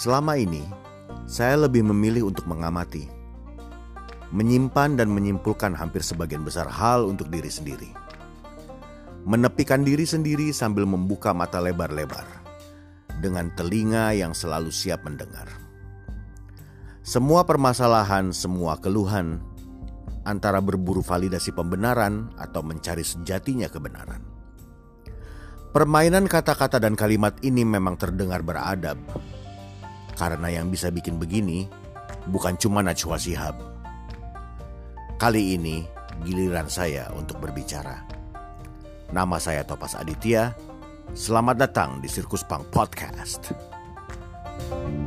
Selama ini, saya lebih memilih untuk mengamati, menyimpan dan menyimpulkan hampir sebagian besar hal untuk diri sendiri. Menepikan diri sendiri sambil membuka mata lebar-lebar, dengan telinga yang selalu siap mendengar. Semua permasalahan, semua keluhan, antara berburu validasi pembenaran atau mencari sejatinya kebenaran. Permainan kata-kata dan kalimat ini memang terdengar beradab, karena yang bisa bikin begini bukan cuma Najwa Shihab. Kali ini giliran saya untuk berbicara. Nama saya Topas Aditya. Selamat datang di Sirkus Punk Podcast. thank you